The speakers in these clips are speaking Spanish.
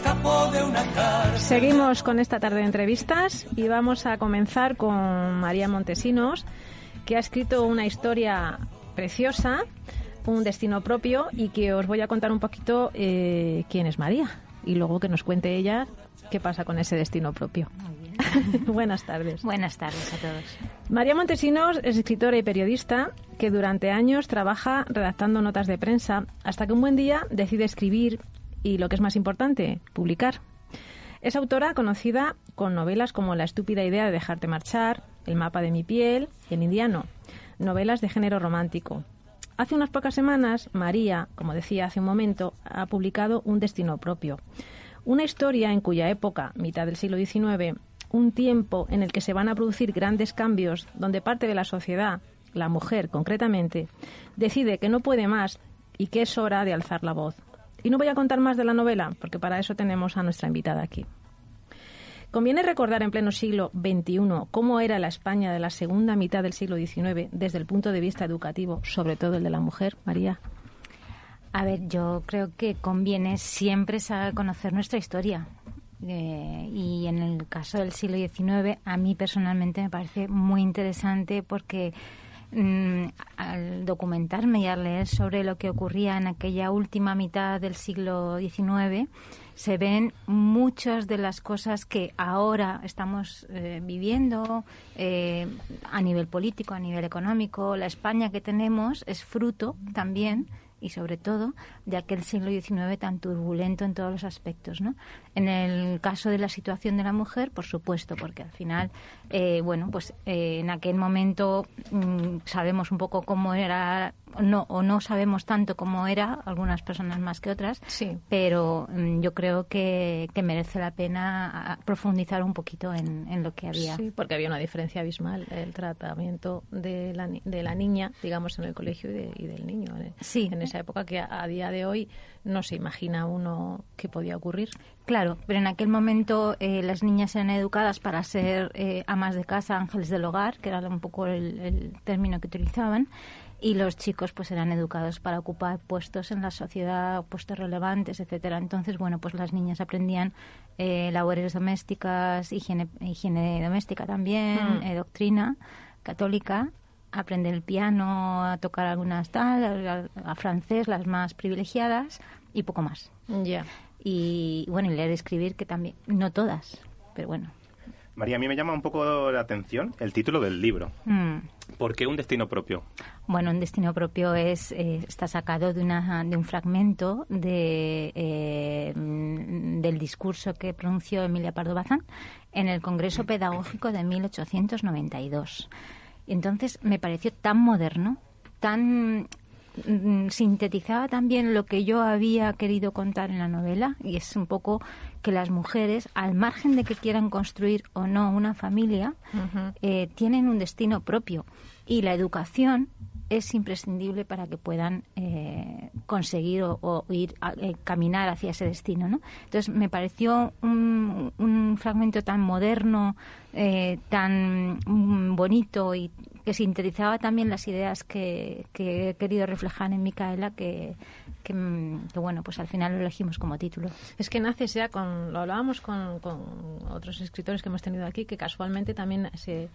escapó de una cárcel. Seguimos con esta tarde de entrevistas y vamos a comenzar con María Montesinos, que ha escrito una historia preciosa, un destino propio y que os voy a contar un poquito eh, quién es María y luego que nos cuente ella qué pasa con ese destino propio. Buenas tardes. Buenas tardes a todos. María Montesinos es escritora y periodista que durante años trabaja redactando notas de prensa hasta que un buen día decide escribir y, lo que es más importante, publicar. Es autora conocida con novelas como La estúpida idea de dejarte marchar, El mapa de mi piel y El indiano, novelas de género romántico. Hace unas pocas semanas, María, como decía hace un momento, ha publicado Un destino propio, una historia en cuya época, mitad del siglo XIX, un tiempo en el que se van a producir grandes cambios, donde parte de la sociedad, la mujer concretamente, decide que no puede más y que es hora de alzar la voz. Y no voy a contar más de la novela, porque para eso tenemos a nuestra invitada aquí. Conviene recordar en pleno siglo XXI cómo era la España de la segunda mitad del siglo XIX desde el punto de vista educativo, sobre todo el de la mujer, María. A ver, yo creo que conviene siempre saber conocer nuestra historia. Eh, y en el caso del siglo XIX, a mí personalmente me parece muy interesante porque mm, al documentarme y al leer sobre lo que ocurría en aquella última mitad del siglo XIX, se ven muchas de las cosas que ahora estamos eh, viviendo eh, a nivel político, a nivel económico. La España que tenemos es fruto también y sobre todo de aquel siglo XIX tan turbulento en todos los aspectos. ¿no? En el caso de la situación de la mujer, por supuesto, porque al final, eh, bueno, pues en aquel momento mm, sabemos un poco cómo era no, o no sabemos tanto cómo era, algunas personas más que otras, sí. pero mm, yo creo que, que, merece la pena profundizar un poquito en, en, lo que había. Sí, porque había una diferencia abismal el tratamiento de la, de la niña, digamos, en el colegio y, de, y del niño. En, sí. en esa época que a, a, día de hoy no se imagina uno qué podía ocurrir. Claro, pero en aquel momento eh, las niñas eran educadas para ser eh, amas de casa, ángeles del hogar, que era un poco el, el término que utilizaban y los chicos pues eran educados para ocupar puestos en la sociedad, puestos relevantes, etcétera. Entonces, bueno, pues las niñas aprendían eh, labores domésticas, higiene, higiene doméstica también, mm. eh, doctrina católica, aprender el piano, a tocar algunas tal, a, a, francés, las más privilegiadas y poco más. Ya. Yeah. Y bueno, y leer y escribir que también, no todas, pero bueno. María, a mí me llama un poco la atención el título del libro. Mm. ¿Por qué un destino propio? Bueno, un destino propio es eh, está sacado de, una, de un fragmento de, eh, del discurso que pronunció Emilia Pardo Bazán en el Congreso Pedagógico de 1892. Entonces me pareció tan moderno, tan sintetizaba también lo que yo había querido contar en la novela y es un poco que las mujeres, al margen de que quieran construir o no una familia, uh -huh. eh, tienen un destino propio y la educación es imprescindible para que puedan eh, conseguir o, ir a, eh, caminar hacia ese destino. ¿no? Entonces me pareció un, fragmento tan moderno, eh, tan mm, bonito y que sintetizaba también las ideas que, he querido reflejar en Micaela, que, que, que, bueno, pues al final lo elegimos como título. Es que naces ya lo hablábamos con otros escritores que hemos tenido aquí, que casualmente también se,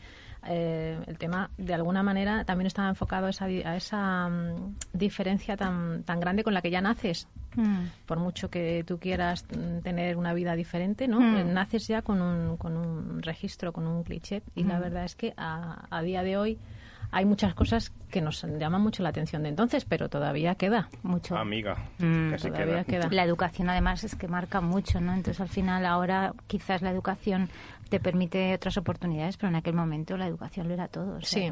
eh, el tema de alguna manera también estaba enfocado a esa, a esa um, diferencia tan, tan grande con la que ya naces. Mm. Por mucho que tú quieras tener una vida diferente, ¿no? Mm. Naces ya con un, con un registro, con un cliché. Y mm. la verdad es que a, a día de hoy hay muchas cosas que nos llaman mucho la atención de entonces, pero todavía queda mucho. Amiga, Mm, que se todavía queda. queda. La educación además es que marca mucho, ¿no? Entonces al final ahora quizás la educación te permite otras oportunidades, pero en aquel momento la educación lo era todo. O sea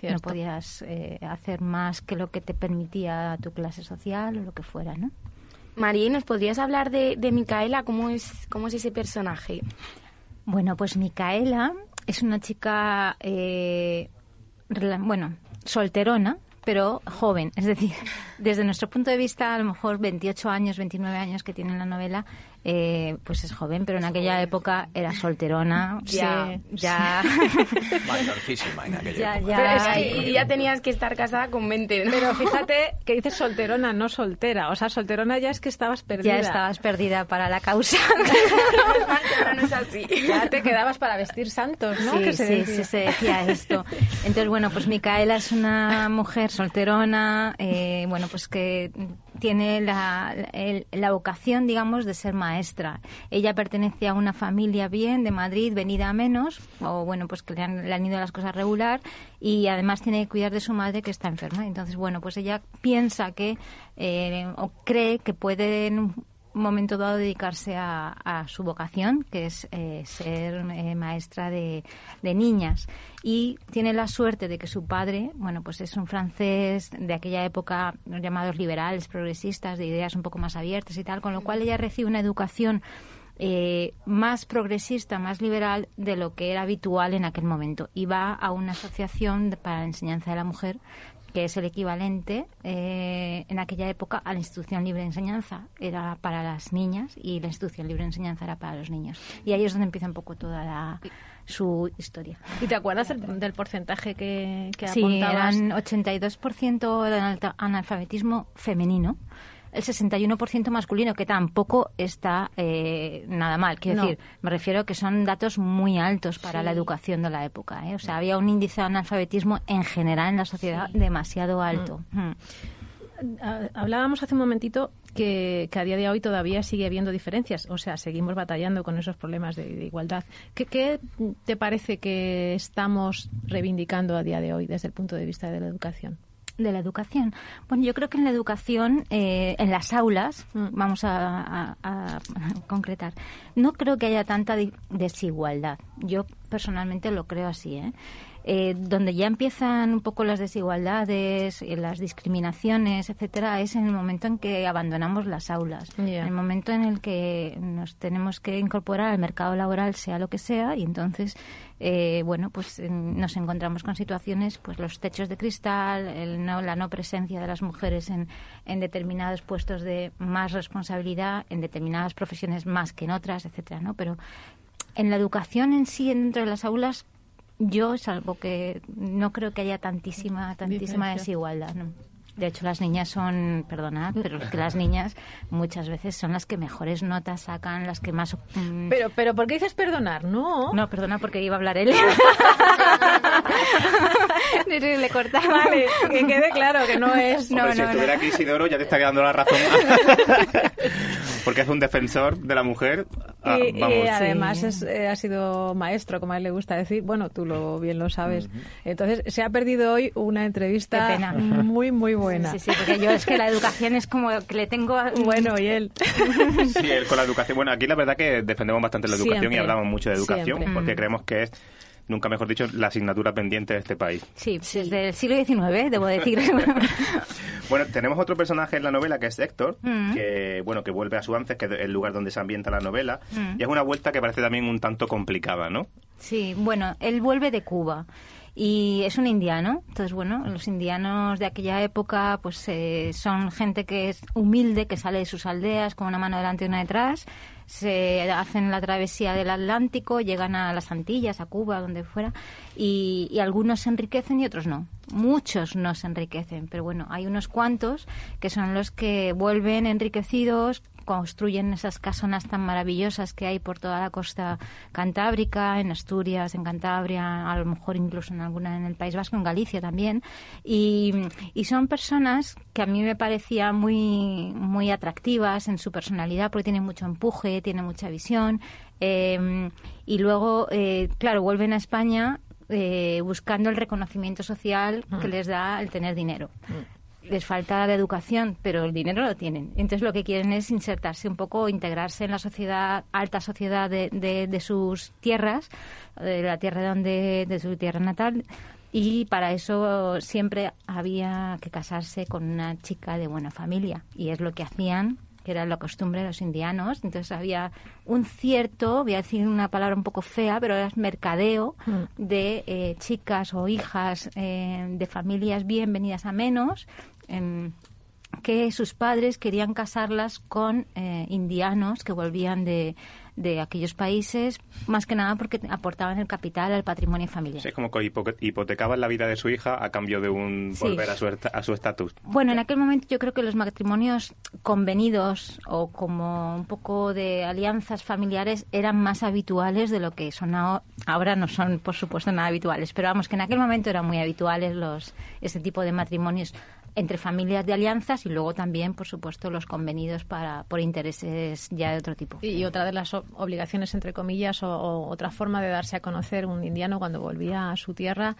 Sí, no podías eh, hacer más que lo que te permitía tu clase social o lo que fuera, ¿no? María, ¿nos podrías hablar de, de Micaela? ¿Cómo es, ¿Cómo es ese personaje? Bueno, pues Micaela es una chica, eh, bueno, solterona, pero joven. Es decir, desde nuestro punto de vista, a lo mejor 28 años, 29 años que tiene la novela, eh, pues es joven, pero en aquella época era solterona. Ya, ya. Mayorcísima en aquella Ya, época. ya. Pero es que ya tenías que estar casada con 20. ¿no? Pero fíjate que dices solterona, no soltera. O sea, solterona ya es que estabas perdida. Ya estabas perdida para la causa. No es así. Ya te quedabas para vestir santos, ¿no? Sí, Que se sí, decía. sí, se decía esto. Entonces, bueno, pues Micaela es una mujer solterona, eh, bueno, pues que tiene la, el- la vocación, digamos, de ser maestra. Ella pertenece a una familia bien de Madrid, venida a menos, o bueno, pues que le han, le han ido las cosas regular, y además tiene que cuidar de su madre que está enferma. Entonces, bueno, pues ella piensa que, eh, o cree que puede en momento dado dedicarse a, a su vocación, que es eh, ser eh, maestra de, de niñas. Y tiene la suerte de que su padre, bueno, pues es un francés de aquella época, llamados liberales, progresistas, de ideas un poco más abiertas y tal, con lo cual ella recibe una educación eh, más progresista, más liberal de lo que era habitual en aquel momento. Y va a una asociación para la enseñanza de la mujer que es el equivalente eh, en aquella época a la institución libre de enseñanza. Era para las niñas y la institución libre de enseñanza era para los niños. Y ahí es donde empieza un poco toda la, su historia. ¿Y te acuerdas del, del porcentaje que, que Sí, apuntabas? eran 82% de analfabetismo femenino. El 61% masculino, que tampoco está eh, nada mal. Quiero No. decir, me refiero que son datos muy altos para la educación de la época. ¿eh? O sea, había un índice de analfabetismo en general en la sociedad demasiado alto. Mm. Hablábamos hace un momentito que, que a día de hoy todavía sigue habiendo diferencias, o sea, seguimos batallando con esos problemas de, de igualdad. ¿Qué, qué te parece que estamos reivindicando a día de hoy desde el punto de vista de la educación? De la educación. Bueno, yo creo que en la educación, eh, en las aulas, Mm. vamos a, a- a concretar, no creo que haya tanta desigualdad. Yo personalmente lo creo así, ¿eh? Eh, donde ya empiezan un poco las desigualdades, y las discriminaciones, etcétera, es en el momento en que abandonamos las aulas, en el momento en el que nos tenemos que incorporar al mercado laboral, sea lo que sea, y entonces, eh, bueno, pues eh, nos encontramos con situaciones, pues los techos de cristal, el no, la no presencia de las mujeres en, en determinados puestos de más responsabilidad, en determinadas profesiones más que en otras, etcétera, ¿no? Pero en la educación en sí, dentro de las aulas, yo, salvo que no creo que haya tantísima, tantísima Diferencia. desigualdad, ¿no? De hecho, las niñas son, perdonad, pero es que las niñas muchas veces son las que mejores notas sacan, las que más... mm, Pero, pero ¿por qué dices perdonar? No. no, perdona, porque iba a hablar él. Le cortaba. Vale, que quede claro que no es. No, Hombre, si no, estuviera no. aquí Isidoro ya te está quedando la razón. Porque es un defensor de la mujer. Ah, Y, además es, eh, ha sido maestro, como a él le gusta decir. Bueno, tú lo bien lo sabes. Entonces, se ha perdido hoy una entrevista Qué pena. muy, muy buena. Sí, sí, porque yo es que la educación es como que le tengo... a- Bueno, y él. Sí, él con la educación. Bueno, aquí la verdad que defendemos bastante la educación Siempre. y hablamos mucho de educación Siempre. porque Mm. creemos que es, nunca mejor dicho, la asignatura pendiente de este país. Sí, desde el siglo XIX, debo decir. Bueno, tenemos otro personaje en la novela que es Héctor, Mm. que bueno que vuelve a su antes, que es el lugar donde se ambienta la novela, Mm. y es una vuelta que parece también un tanto complicada, ¿no? Sí, bueno, él vuelve de Cuba y es un indiano. Entonces, bueno, los indianos de aquella época pues eh, son gente que es humilde, que sale de sus aldeas con una mano delante y una detrás. Se hacen la travesía del Atlántico, llegan a las Antillas, a Cuba, donde fuera, y, y algunos se enriquecen y otros no. Muchos no se enriquecen, pero bueno, hay unos cuantos que son los que vuelven enriquecidos, construyen esas casonas tan maravillosas que hay por toda la costa cantábrica, en Asturias, en Cantabria, a lo mejor incluso en alguna en el País Vasco, en Galicia también. Y, y son personas que a mí me parecían muy, muy atractivas en su personalidad porque tienen mucho empuje, tienen mucha visión. eh, y luego, eh, claro, vuelven a España eh, buscando el reconocimiento social que les da el tener dinero les falta la educación, pero el dinero lo tienen. Entonces lo que quieren es insertarse un poco, integrarse en la sociedad, alta sociedad de, de- de sus tierras, de la tierra donde, de su tierra natal. Y para eso siempre había que casarse con una chica de buena familia. Y es lo que hacían que era la costumbre de los indianos. Entonces había un cierto, voy a decir una palabra un poco fea, pero era mercadeo Mm. de eh, chicas o hijas eh, de familias bien venidas a menos. Que sus padres querían casarlas con eh, indianos que volvían de, de aquellos países, más que nada porque aportaban el capital al patrimonio familiar. Sí, es como que hipo- hipotecaban la vida de su hija a cambio de un Sí. volver a su a su estatus. Bueno, en aquel momento yo creo que los matrimonios convenidos o como un poco de alianzas familiares eran más habituales de lo que son aho- ahora. no son, por supuesto, nada habituales, pero vamos, que en aquel momento eran muy habituales los este tipo de matrimonios entre familias de alianzas y luego también, por supuesto, los convenidos para por intereses ya de otro tipo. Y otra de las obligaciones, entre comillas, o, o otra forma de darse a conocer un indiano cuando volvía a su tierra,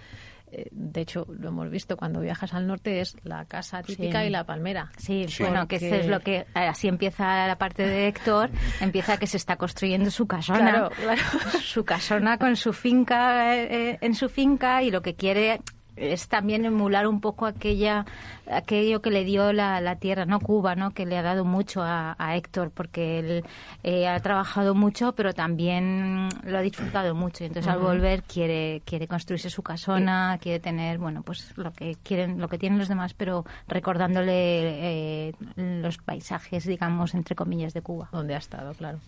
eh, de hecho lo hemos visto cuando viajas al norte, es la casa típica Sí. y la palmera. Sí, Sí. bueno, que eso es lo que así empieza la parte de Héctor, empieza que se está construyendo su casona, Claro, claro. su casona con su finca eh, eh, en su finca y lo que quiere es también emular un poco aquella aquello que le dio la, la tierra, no Cuba, ¿no? que le ha dado mucho a, a Héctor porque él eh, ha trabajado mucho, pero también lo ha disfrutado mucho. Y entonces al volver quiere quiere construirse su casona, quiere tener, bueno, pues lo que quieren, lo que tienen los demás, pero recordándole eh, los paisajes, digamos, entre comillas, de Cuba. Donde ha estado, claro.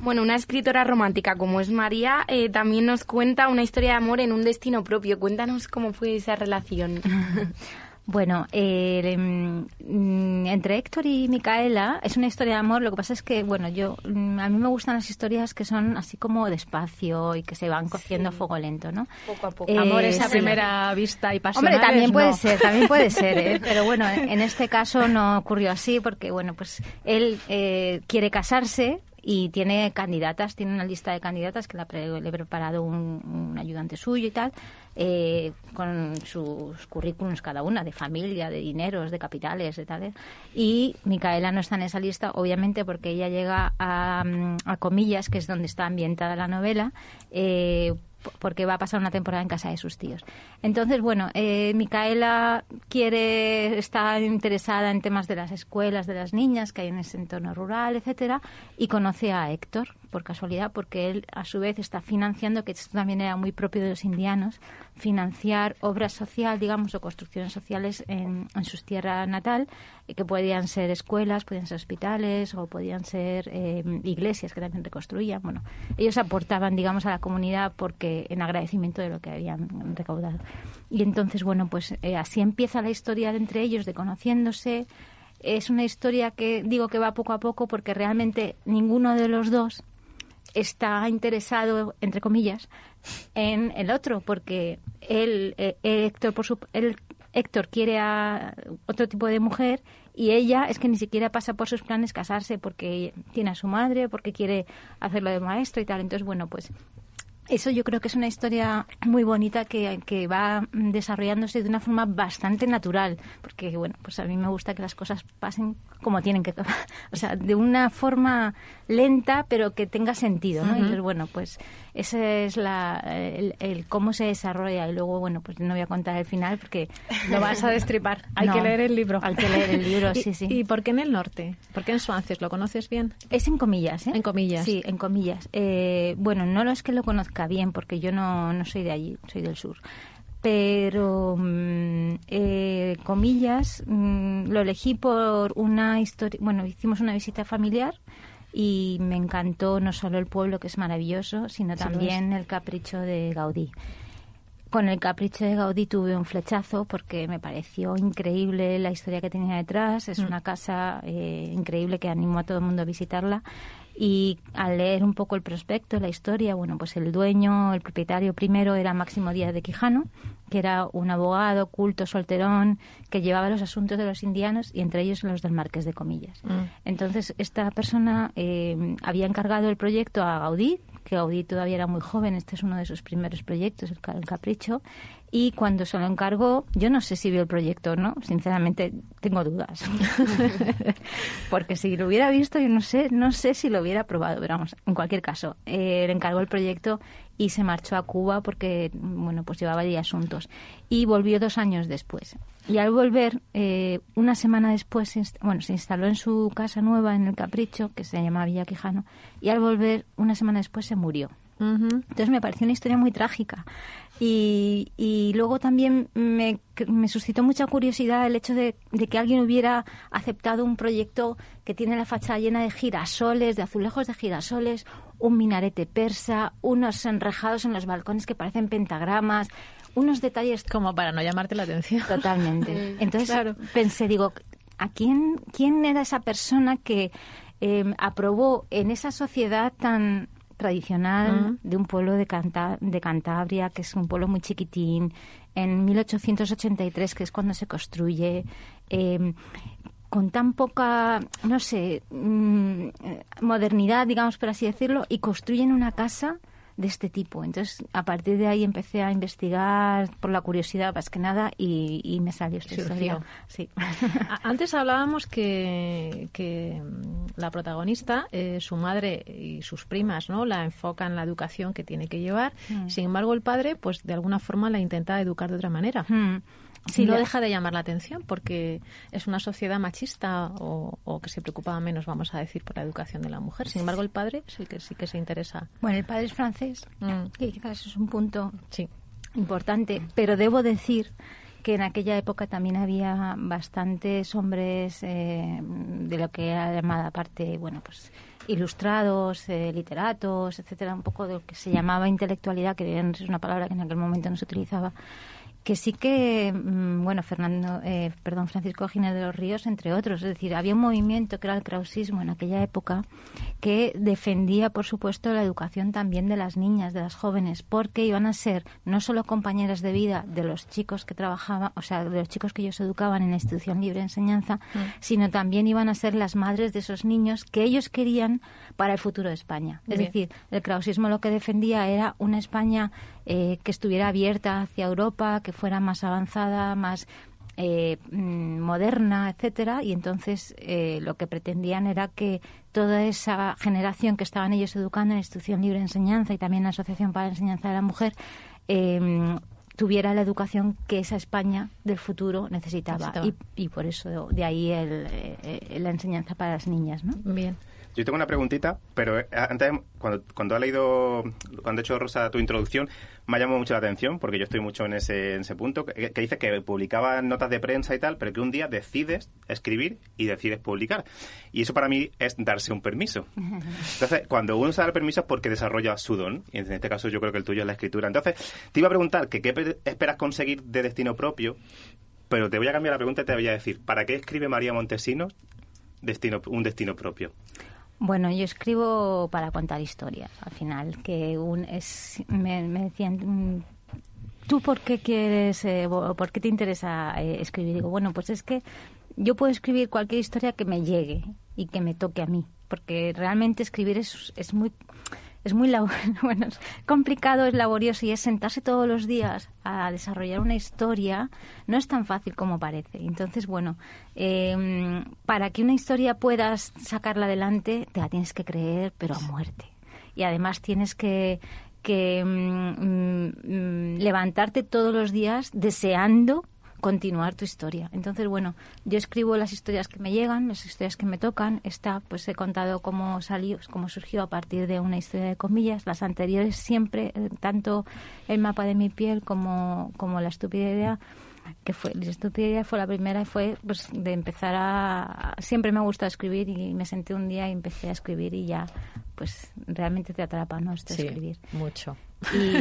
Bueno, una escritora romántica como es María eh, también nos cuenta una historia de amor en un destino propio. Cuéntanos cómo fue esa relación. Bueno, eh, mm, entre Héctor y Micaela es una historia de amor. Lo que pasa es que, bueno, yo mm, a mí me gustan las historias que son así como despacio y que se van cociendo a fuego lento, ¿no? Poco a poco. Eh, Amor es a sí. primera vista y pasión. Hombre, también puede ser, también puede ser, ¿eh? pero bueno, en este caso no ocurrió así porque, bueno, pues él eh, quiere casarse y tiene candidatas, tiene una lista de candidatas que la le ha preparado un, un ayudante suyo y tal, eh, con sus currículums cada una, de familia, de dineros, de capitales, de tales. Y Micaela no está en esa lista, obviamente, porque ella llega a, mm, a Comillas, que es donde está ambientada la novela, eh, porque va a pasar una temporada en casa de sus tíos. Entonces, bueno, eh, Micaela quiere, está interesada en temas de las escuelas de las niñas que hay en ese entorno rural, etcétera, y conoce a Héctor por casualidad, porque él a su vez está financiando, que esto también era muy propio de los indianos, financiar obras social, digamos, o construcciones sociales en, en su tierra natal, eh, que podían ser escuelas, podían ser hospitales o podían ser eh, iglesias que también reconstruían. Bueno, ellos aportaban, digamos, a la comunidad porque en agradecimiento de lo que habían recaudado. Y entonces, bueno, pues eh, así empieza la historia de entre ellos, de conociéndose. Es una historia que digo que va poco a poco porque realmente ninguno de los dos está interesado, entre comillas, en el otro, porque él, eh, Héctor, por su, él, Héctor quiere a otro tipo de mujer y ella es que ni siquiera pasa por sus planes casarse porque tiene a su madre, porque quiere hacerlo de maestro y tal. Entonces, bueno, pues eso yo creo que es una historia muy bonita que, que va desarrollándose de una forma bastante natural, porque bueno, pues a mí me gusta que las cosas pasen como tienen que, o sea, de una forma lenta pero que tenga sentido, ¿no? Entonces bueno, pues ese es la, el, el cómo se desarrolla y luego bueno, pues no voy a contar el final porque Lo vas a destripar. Hay No, que leer el libro. hay que leer el libro, ¿Y- sí, sí. ¿Y por qué en el norte? ¿Por qué en Suances? ¿Lo conoces bien? Es en comillas, ¿eh? En comillas. Sí, en comillas. Eh, bueno, no es que lo conozca bien, porque yo no, no soy de allí, soy del sur. Pero, mm, eh, comillas, mm, lo elegí por una historia. Bueno, hicimos una visita familiar y me encantó no solo el pueblo, que es maravilloso, sino Sí, también el capricho de Gaudí. Con el capricho de Gaudí tuve un flechazo porque me pareció increíble la historia que tenía detrás. Es Mm. una casa eh, increíble que animo a todo el mundo a visitarla. Y al leer un poco el prospecto, la historia, bueno, pues el dueño, el propietario primero era Máximo Díaz de Quijano, que era un abogado culto, solterón, que llevaba los asuntos de los indianos y entre ellos los del Marqués de Comillas. Mm. Entonces, esta persona eh, había encargado el proyecto a Gaudí, que Gaudí todavía era muy joven, este es uno de sus primeros proyectos, el, Ca- el Capricho, y cuando se lo encargó, yo no sé si vio el proyecto o no, sinceramente tengo dudas. Porque si lo hubiera visto, yo no sé, no sé si lo hubiera probado, pero vamos, en cualquier caso, eh, le encargó el proyecto y se marchó a Cuba porque, bueno, pues llevaba allí asuntos. Y volvió dos años después. Y al volver, eh, una semana después, bueno, se instaló en su casa nueva en el Capricho, que se llama Villa Quijano, y al volver, una semana después, se murió. Entonces me pareció una historia muy trágica. Y, y luego también me, me, suscitó mucha curiosidad el hecho de, de, que alguien hubiera aceptado un proyecto que tiene la fachada llena de girasoles, de azulejos de girasoles, un minarete persa, unos enrejados en los balcones que parecen pentagramas, unos detalles... Como para no llamarte la atención. Totalmente. Entonces pensé, digo, ¿a quién, quién era esa persona que eh, aprobó en esa sociedad tan tradicional de un pueblo de, de Cantabria, que es un pueblo muy chiquitín, en 1883, que es cuando se construye, em, con tan poca, no sé, mm, modernidad, digamos por así decirlo, y construyen una casa de este tipo. Entonces, a partir de ahí empecé a investigar por la curiosidad, más que nada, y, me salió esta historia. Sí. Antes hablábamos que, que mm, la protagonista, eh, su madre y sus primas, ¿no? La enfocan en la educación que tiene que llevar. Mm. Sin embargo, el padre, pues de alguna forma la intenta educar de otra manera. Mm. Sí, no deja de llamar la atención porque es una sociedad machista o, que se preocupa menos, vamos a decir, por la educación de la mujer. Sin embargo, el padre es el que sí que se interesa. Bueno, el padre es francés, mm. que quizás es un punto sí. importante, pero debo decir que en aquella época también había bastantes hombres eh, de lo que era llamada parte, bueno, pues ilustrados, eh, literatos, etcétera, un poco de lo que se llamaba intelectualidad, que es una palabra que en aquel momento no se utilizaba, que sí que, mm, bueno, Fernando, eh, perdón, Francisco Gines de los Ríos, entre otros, es decir, había un movimiento que era el krausismo en aquella época que defendía, por supuesto, la educación también de las niñas, de las jóvenes, porque iban a ser no solo compañeras de vida de los chicos que trabajaban, o sea, de los chicos que ellos educaban en la institución libre de enseñanza, mm. sino también iban a ser las madres de esos niños que ellos querían para el futuro de España. Es decir, el krausismo lo que defendía era una España eh, que estuviera abierta hacia Europa, que fuera más avanzada, más eh, mm, moderna, etcétera, y entonces eh, lo que pretendían era que toda esa generación que estaban ellos educando en la institución libre de enseñanza y también en la Asociación para la Enseñanza de la Mujer em, tuviera la educación que esa España del futuro necesitaba, Y, por eso de ahí la enseñanza para las niñas, ¿no? Bien. Yo tengo una preguntita, pero eh, antes, cuando, cuando ha leído, cuando ha hecho Rosa tu introducción, me ha llamado mucho la atención, porque yo estoy mucho en ese, en ese punto, que, dice que publicaba notas de prensa y tal, pero que un día decides escribir y decides publicar. Y eso para mí es darse un permiso. Entonces, cuando uno se da el permiso es porque desarrolla su don, y en este caso yo creo que el tuyo es la escritura. Entonces, te iba a preguntar que qué esperas conseguir de destino propio, pero te voy a cambiar la pregunta y te voy a decir, ¿para qué escribe María Montesinos destino, un destino propio? Bueno, yo escribo para contar historias, al final, que un, es, me, decían, mm, ¿tú por qué quieres, eh, por qué te interesa eh, escribir? Digo, bueno, pues es que yo puedo escribir cualquier historia que me llegue y que me toque a mí, porque realmente escribir es, es muy es muy bueno, es complicado, es laborioso y es sentarse todos los días a desarrollar una historia no es tan fácil como parece. Entonces, bueno, em, para que una historia puedas sacarla adelante, te la tienes que creer, pero a muerte. Y además tienes que, que mm, mm, mm, levantarte todos los días deseando continuar tu historia. Entonces, bueno, yo escribo las historias que me llegan, las historias que me tocan. Esta, pues he contado cómo salió, cómo surgió a partir de una historia de comillas. Las anteriores siempre, eh, tanto el mapa de mi piel como, como la estúpida idea, que fue la estúpida idea fue la primera y fue pues de empezar a siempre me ha gustado escribir y me senté un día y empecé a escribir y ya pues realmente te atrapa no esto sí, escribir mucho y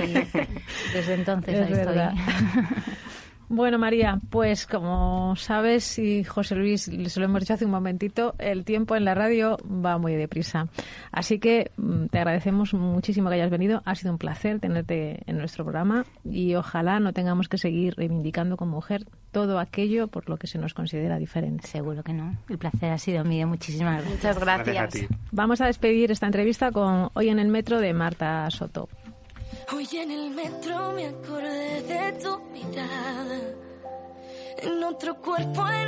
desde entonces ahí estoy Bueno, María, pues como sabes, y José Luis, les lo hemos dicho hace un momentito, el tiempo en la radio va muy deprisa. Así que mm, te agradecemos muchísimo que hayas venido. Ha sido un placer tenerte en nuestro programa y ojalá no tengamos que seguir reivindicando como mujer todo aquello por lo que se nos considera diferente. Seguro que no. El placer ha sido mío. Muchísimas gracias. Muchas gracias. Vamos a despedir esta entrevista con Hoy en el Metro de Marta Soto. Hoy en el metro me acordé de tu mirada. En otro cuerpo, en